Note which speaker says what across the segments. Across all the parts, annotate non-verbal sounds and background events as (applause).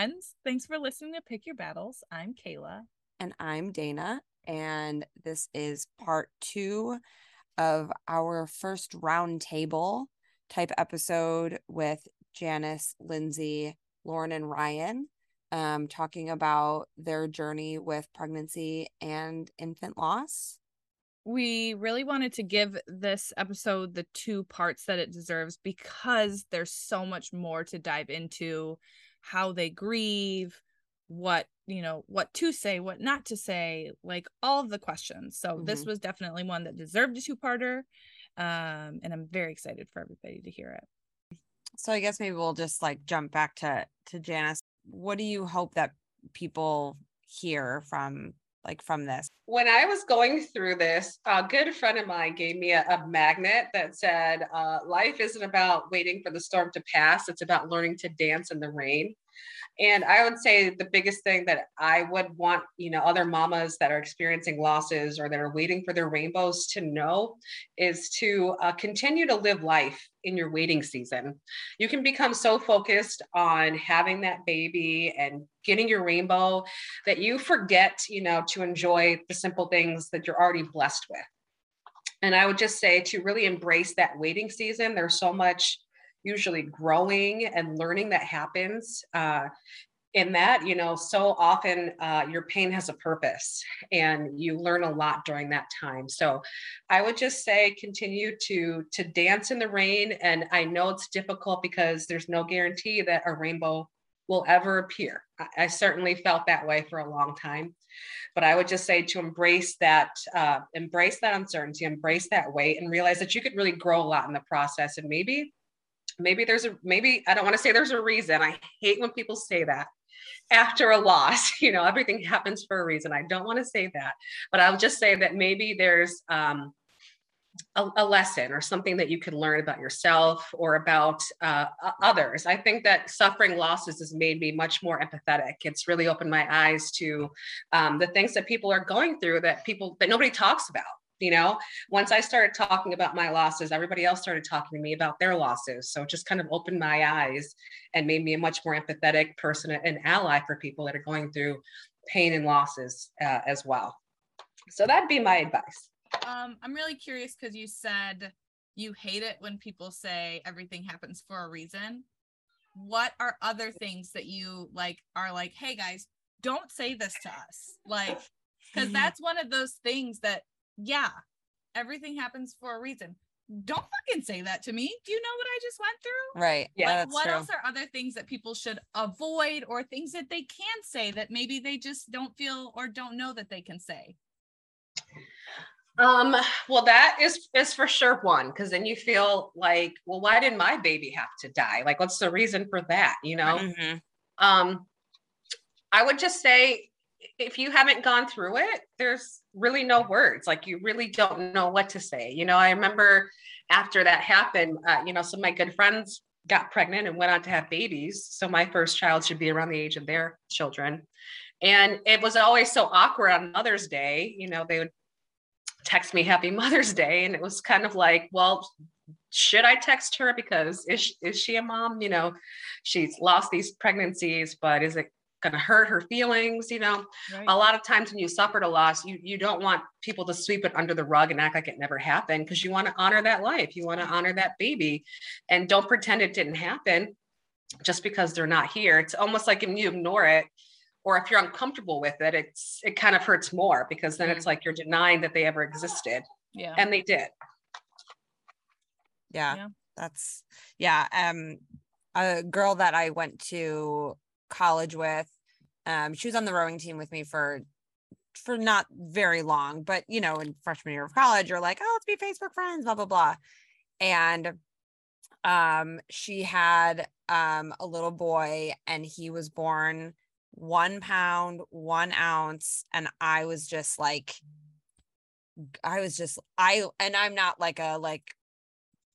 Speaker 1: friends. Thanks for listening to Pick Your Battles. I'm Kayla.
Speaker 2: And I'm Dana. And this is part two of our first roundtable type episode with Janice, Lindsey, Lauren, and Ryan, um, talking about their journey with pregnancy and infant loss.
Speaker 1: We really wanted to give this episode the two parts that it deserves because there's so much more to dive into how they grieve, what you know what to say what not to say like all of the questions. So mm-hmm. this was definitely one that deserved a two-parter um and i'm very excited for everybody to hear it.
Speaker 2: So i guess maybe we'll just like jump back to to janice. What do you hope that people hear from like from this
Speaker 3: when i was going through this a good friend of mine gave me a, a magnet that said uh, life isn't about waiting for the storm to pass it's about learning to dance in the rain and I would say the biggest thing that I would want, you know, other mamas that are experiencing losses or that are waiting for their rainbows to know is to uh, continue to live life in your waiting season. You can become so focused on having that baby and getting your rainbow that you forget, you know, to enjoy the simple things that you're already blessed with. And I would just say to really embrace that waiting season. There's so much usually growing and learning that happens uh, in that you know so often uh, your pain has a purpose and you learn a lot during that time so i would just say continue to to dance in the rain and i know it's difficult because there's no guarantee that a rainbow will ever appear. I, I certainly felt that way for a long time but i would just say to embrace that uh, embrace that uncertainty embrace that weight and realize that you could really grow a lot in the process. And maybe maybe there's a maybe i don't want to say there's a reason. I hate when people say that after a loss (laughs) you know everything happens for a reason. I don't want to say that but i'll just say that maybe there's um, a, a, lesson or something that you can learn about yourself or about uh, others. I think that suffering losses has made me much more empathetic. It's really opened my eyes to um, the things that people are going through that people that nobody talks about you know once i started talking about my losses everybody else started talking to me about their losses so it just kind of opened my eyes and made me a much more empathetic person and ally for people that are going through pain and losses uh, as well so that'd be my advice
Speaker 1: um, i'm really curious because you said you hate it when people say everything happens for a reason what are other things that you like are like hey guys don't say this to us like because that's one of those things that yeah, everything happens for a reason. Don't fucking say that to me. Do you know what I just went through?
Speaker 2: Right.
Speaker 1: Yeah. What, what else are other things that people should avoid or things that they can say that maybe they just don't feel or don't know that they can say?
Speaker 3: Um, well, that is is for sure one, because then you feel like, well, why did my baby have to die? Like, what's the reason for that? You know? Mm-hmm. Um, I would just say if you haven't gone through it, there's really no words. Like you really don't know what to say. You know, I remember after that happened, uh, you know, some of my good friends got pregnant and went on to have babies. So my first child should be around the age of their children. And it was always so awkward on Mother's Day. You know, they would text me Happy (laughs) Mother's Day. And it was kind of like, well, should I text her because is she, is she a mom? You know, she's lost these pregnancies, but is it going to hurt her feelings you know right. a lot of times when you suffered a loss you you don't want people to sweep it under the rug and act like it never happened because you want to honor that life you want to honor that baby and don't pretend it didn't happen just because they're not here it's almost like if you ignore it or if you're uncomfortable with it it's it kind of hurts more because then it's mm. like you're denying that they ever existed yeah and they did
Speaker 2: yeah, yeah. that's yeah um a girl that i went to college with. Um, she was on the rowing team with me for for not very long, but you know, in freshman year of college, you're like, oh, let's be Facebook friends, blah blah blah. And um, she had um a little boy, and he was born one pound, one ounce, and I was just like, I was just I, and I'm not like a like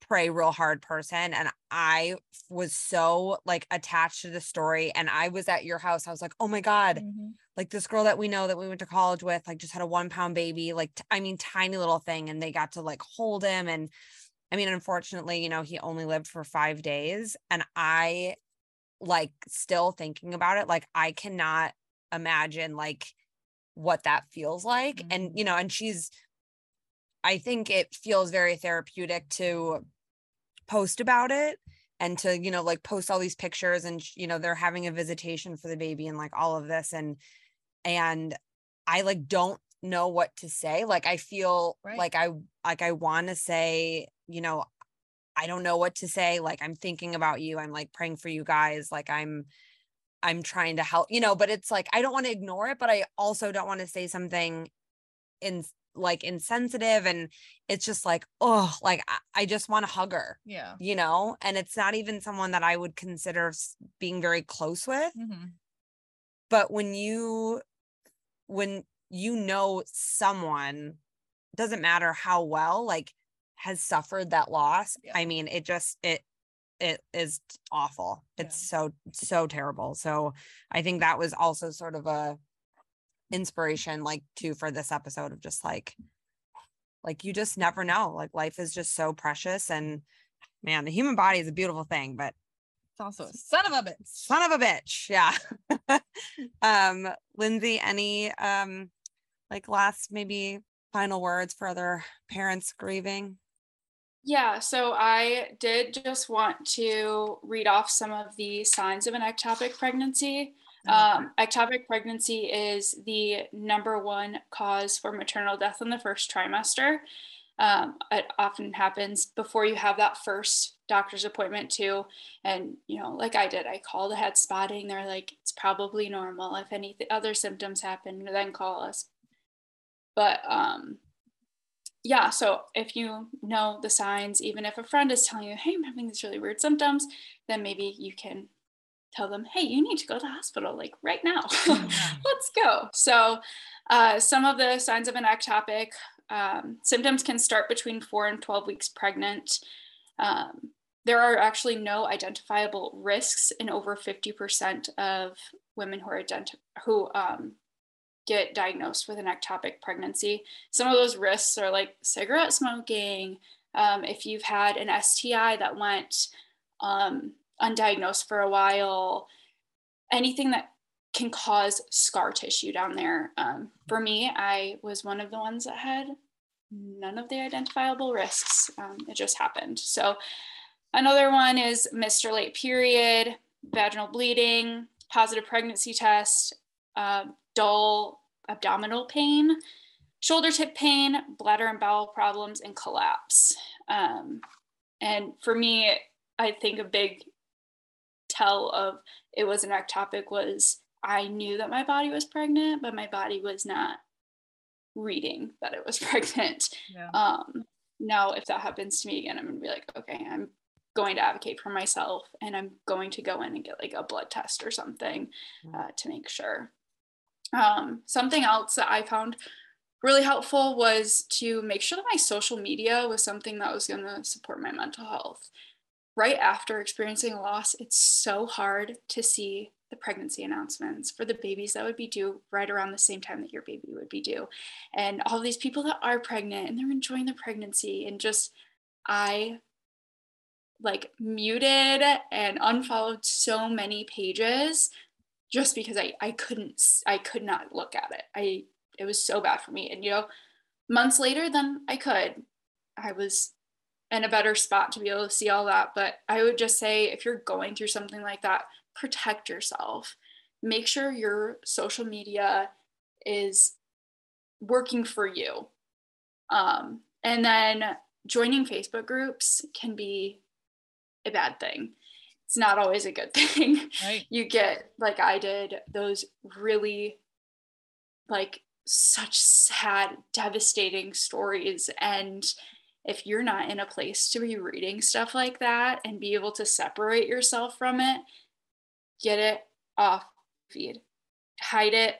Speaker 2: pray real hard person and I was so like attached to the story and I was at your house I was like oh my god mm-hmm. like this girl that we know that we went to college with like just had a 1 pound baby like t- I mean tiny little thing and they got to like hold him and I mean unfortunately you know he only lived for 5 days and I like still thinking about it like i cannot imagine like what that feels like mm-hmm. and you know and she's i think it feels very therapeutic to post about it and to you know like post all these pictures and you know they're having a visitation for the baby and like all of this and and i like don't know what to say like i feel right. like i like i want to say you know I don't know what to say. Like, I'm thinking about you. I'm like praying for you guys. Like, I'm, I'm trying to help, you know, but it's like, I don't want to ignore it, but I also don't want to say something in like insensitive. And it's just like, oh, like, I, I just want to hug her.
Speaker 1: Yeah.
Speaker 2: You know, and it's not even someone that I would consider being very close with. Mm-hmm. But when you, when you know someone, doesn't matter how well, like, has suffered that loss yeah. i mean it just it it is awful. It's yeah. so so terrible. So i think that was also sort of a inspiration like too for this episode of just like like you just never know. Like life is just so precious and man the human body is a beautiful thing but
Speaker 1: it's also a son of a bitch.
Speaker 2: son of a bitch. Yeah. (laughs) Um lindsey any um like last maybe final words for other parents grieving
Speaker 4: yeah, so I did just want to read off some of the signs of an ectopic pregnancy. Um, ectopic pregnancy is the number one cause for maternal death in the first trimester. Um, it often happens before you have that first doctor's appointment too. And you know, like I did, I called ahead spotting. They're like, it's probably normal. If any other symptoms happen, then call us. But um, yeah, so if you know the signs, even if a friend is telling you, hey, I'm having these really weird symptoms, then maybe you can tell them, hey, you need to go to the hospital like right now. (laughs) Let's go. So, uh, some of the signs of an ectopic um, symptoms can start between four and 12 weeks pregnant. Um, there are actually no identifiable risks in over 50% of women who are identi- who um, get diagnosed with an ectopic pregnancy. Some of those risks are like cigarette smoking, um, if you've had an STI that went um, undiagnosed for a while, anything that can cause scar tissue down there. Um, for me, I was one of the ones that had none of the identifiable risks. Um, it just happened. So, another one is Mr. Late Period, vaginal bleeding, positive pregnancy test, uh, dull abdominal pain, shoulder tip pain, bladder and bowel problems, and collapse. Um, and for me, I think a big tell of it was an ectopic was I knew that my body was pregnant, but my body was not reading that it was (laughs) pregnant. Yeah. Um, now, if that happens to me again, I'm gonna be like, okay, I'm going to advocate for myself and I'm going to go in and get like a blood test or something uh, to make sure. Um, something else that I found really helpful was to make sure that my social media was something that was going to support my mental health. Right after experiencing a loss, it's so hard to see the pregnancy announcements for the babies that would be due right around the same time that your baby would be due. And all these people that are pregnant and they're enjoying the pregnancy and just I like muted and unfollowed so many pages just because I I couldn't I could not look at it. I it was so bad for me. And you know, months later then I could. I was in a better spot to be able to see all that, but I would just say if you're going through something like that, protect yourself. Make sure your social media is working for you. Um, and then joining Facebook groups can be a bad thing it's not always a good (laughs) thing. Right. you get like I did those really like such sad devastating stories. And if you're not in a place to be reading stuff like that and be able to separate yourself from it get it off feed. Hide it.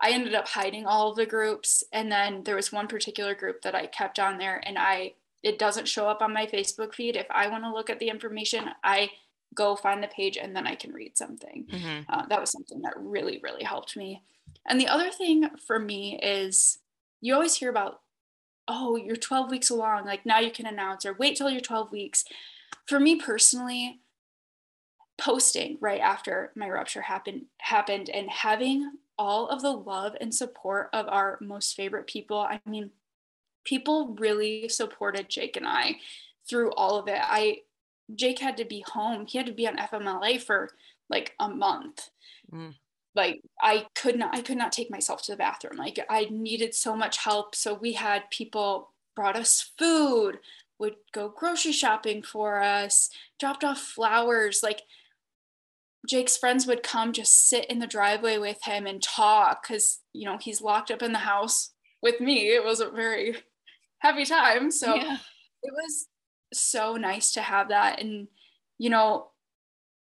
Speaker 4: I ended up hiding all of the groups. And then there was one particular group that i kept on there. And i it doesn't show up on my facebook feed. If i want to look at the information i go find the page and then I can read something. Mm-hmm. Uh, that was something that really, really helped me. And the other thing for me is you always hear about, oh, you're 12 weeks along, like now you can announce, or wait till you're 12 weeks. For me personally, posting right after my rupture happened happened and having all of the love and support of our most favorite people. I mean, people really supported Jake and I through all of it. I Jake had to be home. He had to be on FMLA for like a month. Mm. Like I could not I could not take myself to the bathroom. Like I needed so much help. So we had people brought us food, would go grocery shopping for us, dropped off flowers. Like Jake's friends would come just sit in the driveway with him and talk because, you know, he's locked up in the house with me. It was a very (laughs) heavy time. So yeah. it was so nice to have that. And, you know,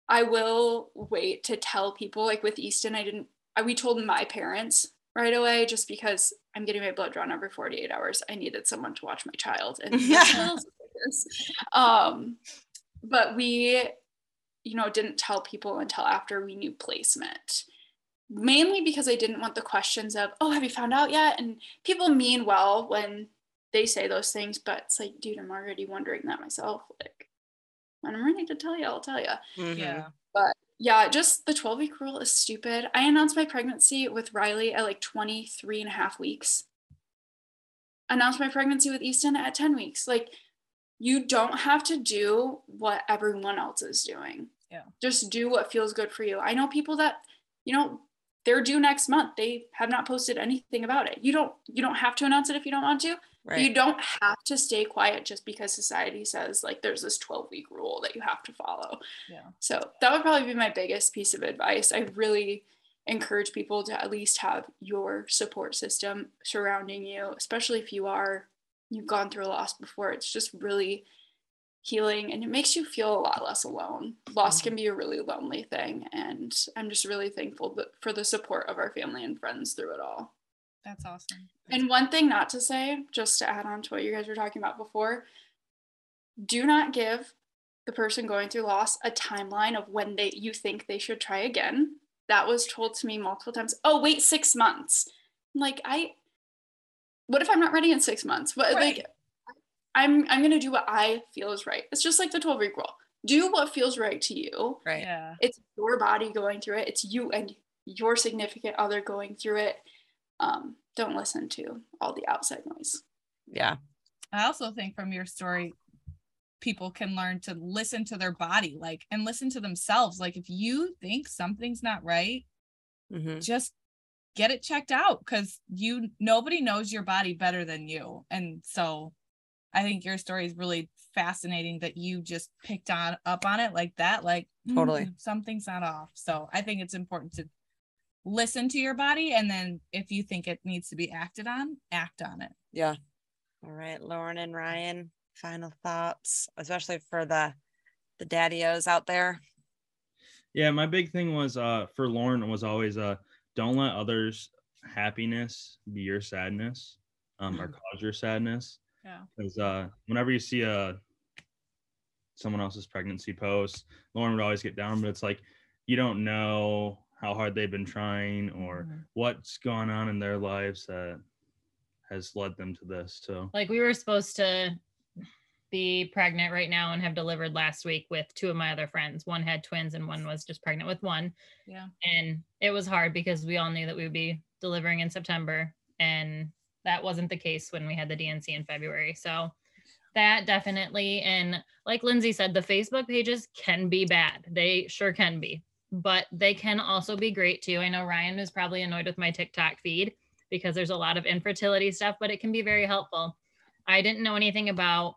Speaker 4: I will wait to tell people, like with Easton, I didn't, I, we told my parents right away just because I'm getting my blood drawn every 48 hours. I needed someone to watch my child. And (laughs) um, but we you know, didn't tell people until after we knew placement. Mainly because I didn't want the questions of, oh, have you found out yet? And people mean well when they say those things, but it's like, dude, I'm already wondering that myself. Like, when I'm ready to tell you, I'll tell you.
Speaker 1: Mm-hmm. Yeah.
Speaker 4: But yeah, just the 12 week rule is stupid. I announced my pregnancy with Riley at like 23 and a half weeks. Announced my pregnancy with Easton at 10 weeks. Like, you don't have to do what everyone else is doing.
Speaker 1: Yeah.
Speaker 4: Just do what feels good for you. I know people that, you know, they're due next month. They have not posted anything about it. You don't you don't have to announce it if you don't want to. Right. You don't have to stay quiet just because society says like there's this 12 week rule that you have to follow.
Speaker 1: Yeah.
Speaker 4: So that would probably be my biggest piece of advice. I really encourage people to at least have your support system surrounding you, especially if you are you've gone through a loss before. It's just really healing and it makes you feel a lot less alone. Loss mm-hmm. can be a really lonely thing. And I'm just really thankful for the support of our family and friends through it all.
Speaker 1: That's awesome.
Speaker 4: And one thing not to say, just to add on to what you guys were talking about before, do not give the person going through loss a timeline of when they you think they should try again. That was told to me multiple times. Oh, wait 6 months. like I what if I'm not ready in six months? But right. like I'm I'm gonna do what I feel is right. It's just like the 12 week rule. Do what feels right to you.
Speaker 1: Right. Yeah.
Speaker 4: It's your body going through it. It's you and your significant other going through it. Um, don't listen to all the outside noise.
Speaker 2: Yeah.
Speaker 1: I also think from your story, people can learn to listen to their body, like and listen to themselves. Like if you think something's not right, mm-hmm. just get it checked out because you nobody knows your body better than you and so i think your story is really fascinating that you just picked on up on it like that like
Speaker 2: totally
Speaker 1: mm, something's not off so i think it's important to listen to your body and then if you think it needs to be acted on act on it.
Speaker 2: Yeah. All right lauren and ryan final thoughts especially for the the daddios out there?
Speaker 5: Yeah my big thing was uh for lauren was always uh don't let others happiness be your sadness um, or (laughs) cause your sadness.
Speaker 1: Yeah.
Speaker 5: Because uh, whenever you see a someone else's pregnancy post lauren would always get down but it's like you don't know how hard they've been trying or mm-hmm. what's gone on in their lives that has led them to this so
Speaker 6: like we were supposed to be pregnant right now and have delivered last week with two of my other friends. One had twins and one was just pregnant with one.
Speaker 1: Yeah.
Speaker 6: And it was hard because we all knew that we would be delivering in September and that wasn't the case when we had the D&C in February. So that definitely and like Lindsey said the Facebook pages can be bad. They sure can be. But they can also be great too. I know Ryan is probably annoyed with my TikTok feed because there's a lot of infertility stuff, but it can be very helpful. I didn't know anything about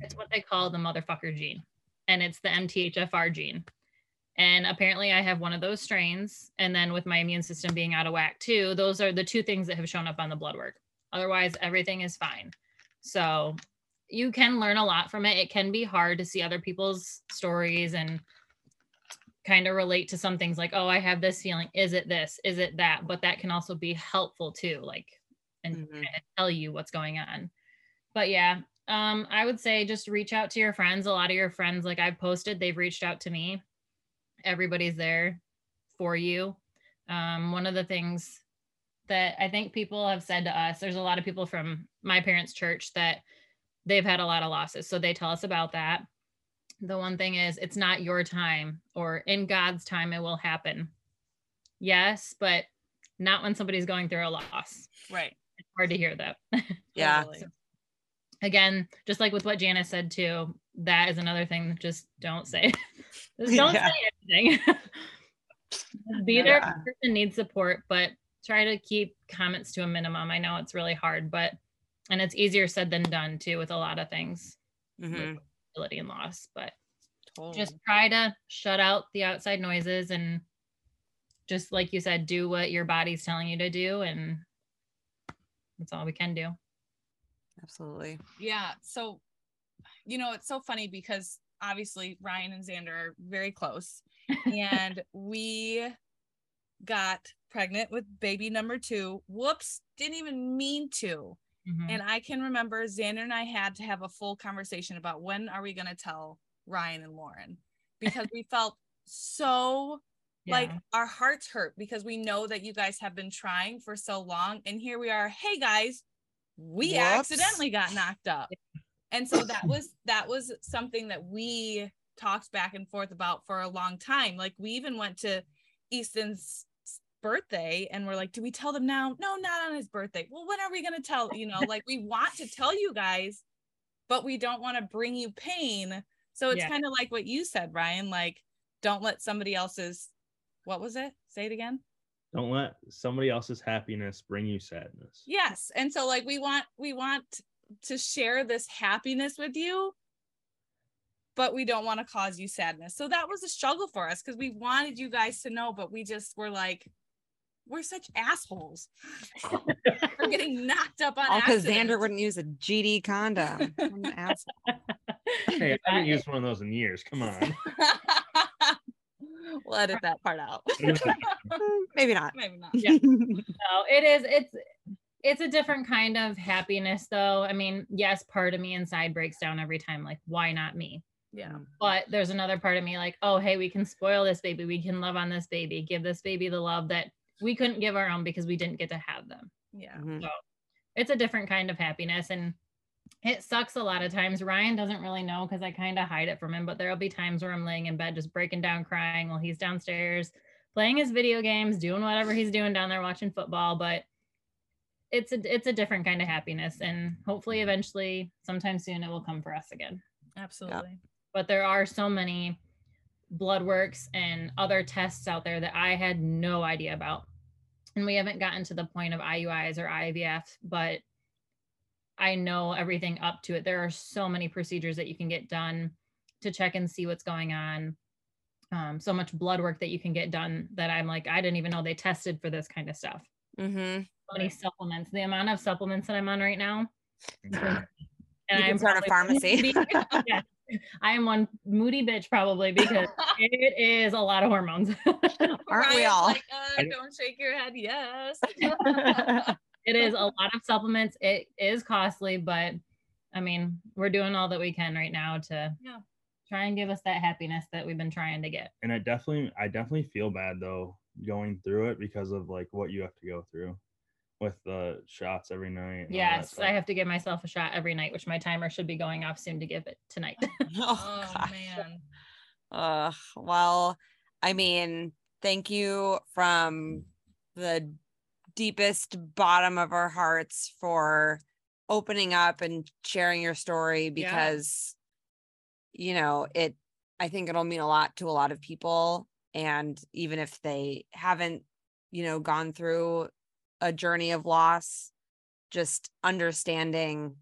Speaker 6: it's what they call the motherfucker gene, and it's the MTHFR gene. And apparently, I have one of those strains. And then, with my immune system being out of whack too, those are the two things that have shown up on the blood work. Otherwise, everything is fine. So, you can learn a lot from it. It can be hard to see other people's stories and kind of relate to some things like, oh, I have this feeling. Is it this? Is it that? But that can also be helpful too, like, and mm-hmm. tell you what's going on. But yeah, um, I would say just reach out to your friends. A lot of your friends, like I've posted, they've reached out to me. Everybody's there for you. Um, one of the things that I think people have said to us, there's a lot of people from my parents' church that they've had a lot of losses. So they tell us about that. The one thing is it's not your time or in God's time it will happen. Yes, but not when somebody's going through a loss.
Speaker 1: Right.
Speaker 6: It's hard to hear that. (laughs)
Speaker 2: Yeah.
Speaker 1: Totally.
Speaker 6: Again, just like with what Janice said too, that is another thing. Just don't say. (laughs) just don't
Speaker 2: Yeah.
Speaker 6: say anything. (laughs) Be there if
Speaker 2: Yeah.
Speaker 6: the person needs support, but try to keep comments to a minimum. I know it's really hard, but and it's easier said than done too with a lot of things,
Speaker 2: Mhm.
Speaker 6: with disability and loss. But
Speaker 1: Totally.
Speaker 6: just try to shut out the outside noises and just like you said, do what your body's telling you to do, and that's all we can do.
Speaker 2: Absolutely.
Speaker 1: yeah so you know it's so funny because obviously ryan and xander are very close and (laughs) we got pregnant with baby number two whoops didn't even mean to
Speaker 6: Mhm.
Speaker 1: and i can remember xander and i had to have a full conversation about when are we going to tell ryan and lauren because we felt so like our hearts hurt because we know that you guys have been trying for so long and here we are hey guys we
Speaker 2: Whoops.
Speaker 1: accidentally got knocked up and so that was that was something that we talked back and forth about for a long time like we even went to easton's birthday and we're like do we tell them now? No not on his birthday. Well when are we going to tell you know like we want to tell you guys but we don't want to bring you pain. So it's
Speaker 6: Yeah.
Speaker 1: kind of like what you said ryan like don't let somebody else's what was it? Say it again?
Speaker 5: Don't let somebody else's happiness bring you sadness.
Speaker 1: yes and so like we want we want to share this happiness with you but we don't want to cause you sadness. So that was a struggle for us because we wanted you guys to know but we just were like we're such assholes (laughs) we're getting knocked up on
Speaker 2: All because. Xander wouldn't use a GD condom. What an (laughs) asshole.
Speaker 5: Hey, I haven't (laughs) used one of those in years. Come on.
Speaker 1: we'll edit that part out
Speaker 2: Maybe not.
Speaker 1: maybe not
Speaker 6: Yeah. No, it is. It's it's a different kind of happiness, though. I mean, yes, part of me inside breaks down every time. Like, why not me?
Speaker 1: yeah
Speaker 6: But there's another part of me, like, oh, hey, we can spoil this baby. We can love on this baby. Give this baby the love that we couldn't give our own because we didn't get to have them.
Speaker 1: yeah
Speaker 2: Mhm.
Speaker 6: It's a different kind of happiness, and it sucks a lot of times. Ryan doesn't really know because I kind of hide it from him. But there'll be times where I'm laying in bed just breaking down, crying while he's downstairs playing his video games, doing whatever he's doing down there watching football. But it's a it's a different kind of happiness, and hopefully, eventually, sometime soon, it will come for us again.
Speaker 1: absolutely
Speaker 6: But there are so many blood works and other tests out there that I had no idea about. And we haven't gotten to the point of IUIs or IVF, but I know everything up to it. There are so many procedures that you can get done to check and see what's going on. Um, so much blood work that you can get done that I'm like, I didn't even know they tested for this kind of stuff.
Speaker 2: Mhm.
Speaker 6: So many supplements. The amount of supplements that I'm on right now. (laughs) And
Speaker 2: You can start a
Speaker 6: probably-
Speaker 2: pharmacy. (laughs)
Speaker 6: Yeah. (laughs) I am one moody bitch probably because (laughs) it is a lot of hormones. (laughs)
Speaker 2: Aren't we all?
Speaker 1: like, uh, don't shake your head yes
Speaker 6: it is a lot of supplements. It is costly, but I mean, we're doing all that we can right now to
Speaker 1: Yeah.
Speaker 6: try and give us that happiness that we've been trying to get.
Speaker 5: and I definitely I definitely feel bad though going through it because of like what you have to go through with the shots every night. and all that
Speaker 6: Yes. I have to give myself a shot every night, which my timer should be going off soon to give it tonight. (laughs) (laughs)
Speaker 2: oh,
Speaker 1: oh man
Speaker 2: Uh, well, I mean, thank you from the deepest bottom of our hearts for opening up and sharing your story
Speaker 1: Yeah.
Speaker 2: because you know, it I think it'll mean a lot to a lot of people and even if they haven't, you know, gone through a journey of loss, just understanding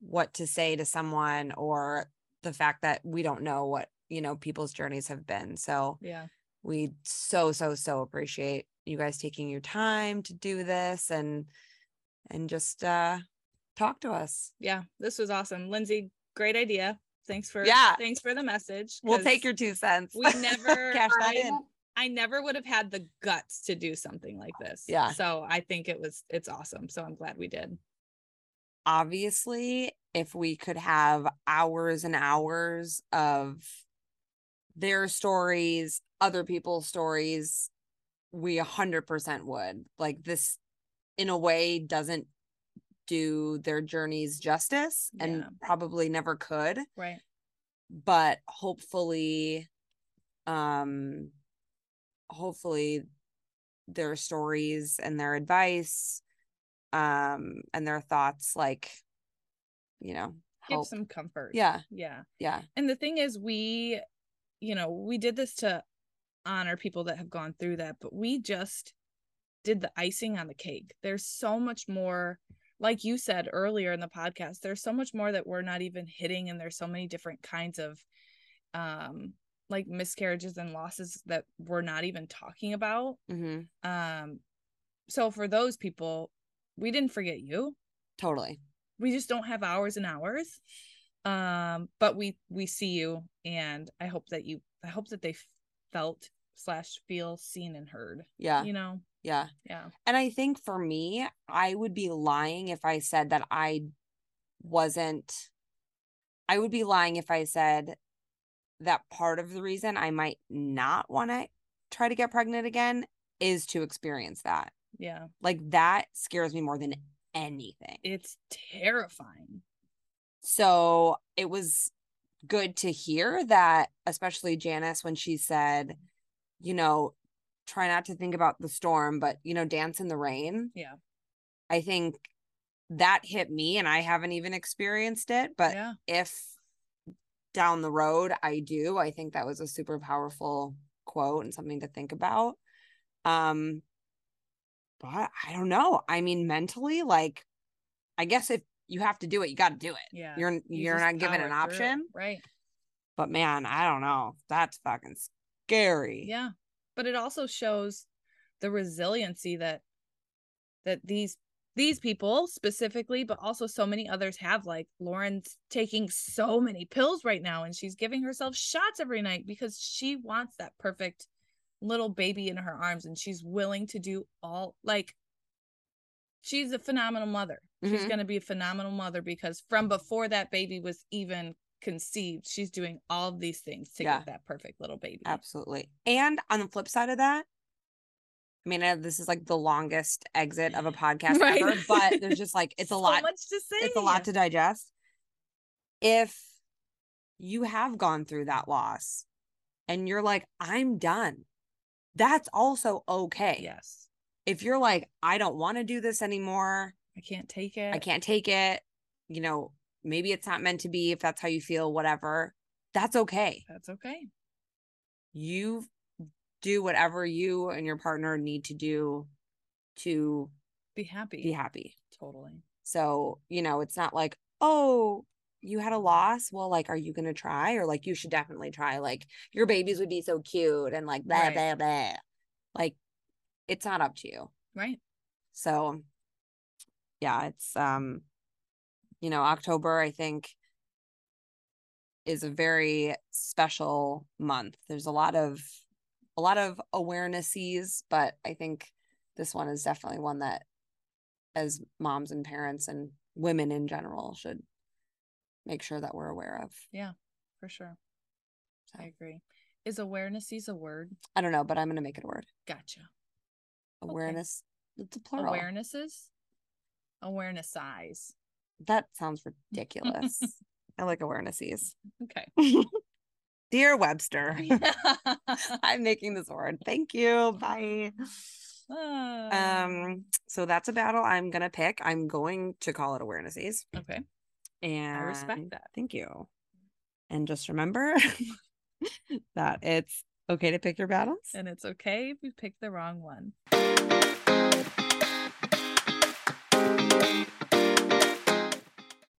Speaker 2: what to say to someone or the fact that we don't know what you know people's journeys have been. So
Speaker 1: yeah.
Speaker 2: we so so so appreciate you guys taking your time to do this and and just uh talk to us.
Speaker 1: Yeah this was awesome. Lindsey great idea. Thanks for
Speaker 2: Yeah.
Speaker 1: thanks for the message
Speaker 2: We'll take your two cents.
Speaker 1: we (laughs) never
Speaker 2: cash that
Speaker 1: I,
Speaker 2: in
Speaker 1: I never would have had the guts to do something like this.
Speaker 2: Yeah.
Speaker 1: so i think it was it's awesome. So i'm glad we did.
Speaker 2: Obviously if we could have hours and hours of their stories other people's stories we a 100% would. Like this in a way doesn't do their journeys justice
Speaker 1: Yeah.
Speaker 2: and probably never could.
Speaker 1: Right.
Speaker 2: But hopefully um hopefully their stories and their advice um and their thoughts like you know
Speaker 1: Give some comfort.
Speaker 2: yeah
Speaker 1: Yeah.
Speaker 2: yeah
Speaker 1: And the thing is, we, you know, we did this to honor people that have gone through that, but we just did the icing on the cake. There's so much more, like you said earlier in the podcast, there's so much more that we're not even hitting, and there's so many different kinds of, um, like miscarriages and losses that we're not even talking about.
Speaker 2: hmm
Speaker 1: Um, so for those people, we didn't forget you.
Speaker 2: Totally.
Speaker 1: We just don't have hours and hours. Um but we we see you and i hope that you i hope that they felt slash feel seen and heard
Speaker 2: yeah.
Speaker 1: you know?
Speaker 2: Yeah.
Speaker 1: Yeah.
Speaker 2: And I think for me, I would be lying if I said that I wasn't, I would be lying if I said that part of the reason I might not want to try to get pregnant again is to experience that.
Speaker 1: yeah
Speaker 2: Like that scares me more than anything.
Speaker 1: it's terrifying
Speaker 2: So it was good to hear that, especially Janice, when she said, you know, try not to think about the storm, but, you know, dance in the rain.
Speaker 1: Yeah.
Speaker 2: I think that hit me and I haven't even experienced it. But
Speaker 1: yeah
Speaker 2: if down the road I do, I think that was a super powerful quote and something to think about. Um, but I don't know. I mean, mentally, like, I guess if you have to do it, you got to do it.
Speaker 1: yeah
Speaker 2: You're
Speaker 1: You
Speaker 2: you're not given an
Speaker 1: through it,
Speaker 2: option.
Speaker 1: right
Speaker 2: But man, I don't know. That's fucking scary.
Speaker 1: yeah but it also shows the resiliency that that these these people specifically but also so many others have like lauren's taking so many pills right now and she's giving herself shots every night because she wants that perfect little baby in her arms and she's willing to do all like she's a phenomenal mother she's
Speaker 2: Mhm.
Speaker 1: going to be a phenomenal mother because from before that baby was even conceived she's doing all of these things to
Speaker 2: Yeah.
Speaker 1: get that perfect little baby
Speaker 2: Absolutely. And on the flip side of that, I mean, I- this is like the longest exit of a (laughs) podcast
Speaker 1: Right.
Speaker 2: ever, but there's just like (laughs) it's a
Speaker 1: So
Speaker 2: lot.
Speaker 1: much to say
Speaker 2: It's a lot to digest. If you have gone through that loss and you're like, I'm done, that's also okay.
Speaker 1: yes
Speaker 2: If you're like, I don't want to do this anymore,
Speaker 1: I can't take it.
Speaker 2: I can't take it, you know, maybe it's not meant to be if that's how you feel, whatever, that's okay.
Speaker 1: That's okay.
Speaker 2: You do whatever you and your partner need to do to
Speaker 1: Be happy.
Speaker 2: be happy.
Speaker 1: Totally.
Speaker 2: So, you know, it's not like, oh, you had a loss. Well, like, are you going to try? Or like, you should definitely try. Like, your babies would be so cute and like, blah,
Speaker 1: Right.
Speaker 2: blah, blah. Like, it's not up to you.
Speaker 1: Right.
Speaker 2: So, yeah, it's, um, you know, October, I think, is a very special month. There's a lot of, a lot of awarenesses, but I think this one is definitely one that as moms and parents and women in general should make sure that we're aware of.
Speaker 1: Yeah, for sure. I agree. Is awarenesses a word?
Speaker 2: I don't know, but I'm going to make it a word.
Speaker 1: Gotcha.
Speaker 2: Awareness. It's a plural.
Speaker 1: Awarenesses? Awareness size.
Speaker 2: That sounds (laughs) ridiculous. I like awarenesses.
Speaker 1: Okay. (laughs)
Speaker 2: Dear Webster, (laughs) I'm making this word. Thank you. Bye.
Speaker 1: Ah.
Speaker 2: Um, so that's a battle I'm gonna pick. I'm going to call it awarenesses.
Speaker 1: okay.
Speaker 2: And
Speaker 1: I respect that.
Speaker 2: Thank you. And just remember (laughs) that it's okay to pick your battles.
Speaker 1: And it's okay if you pick the wrong one.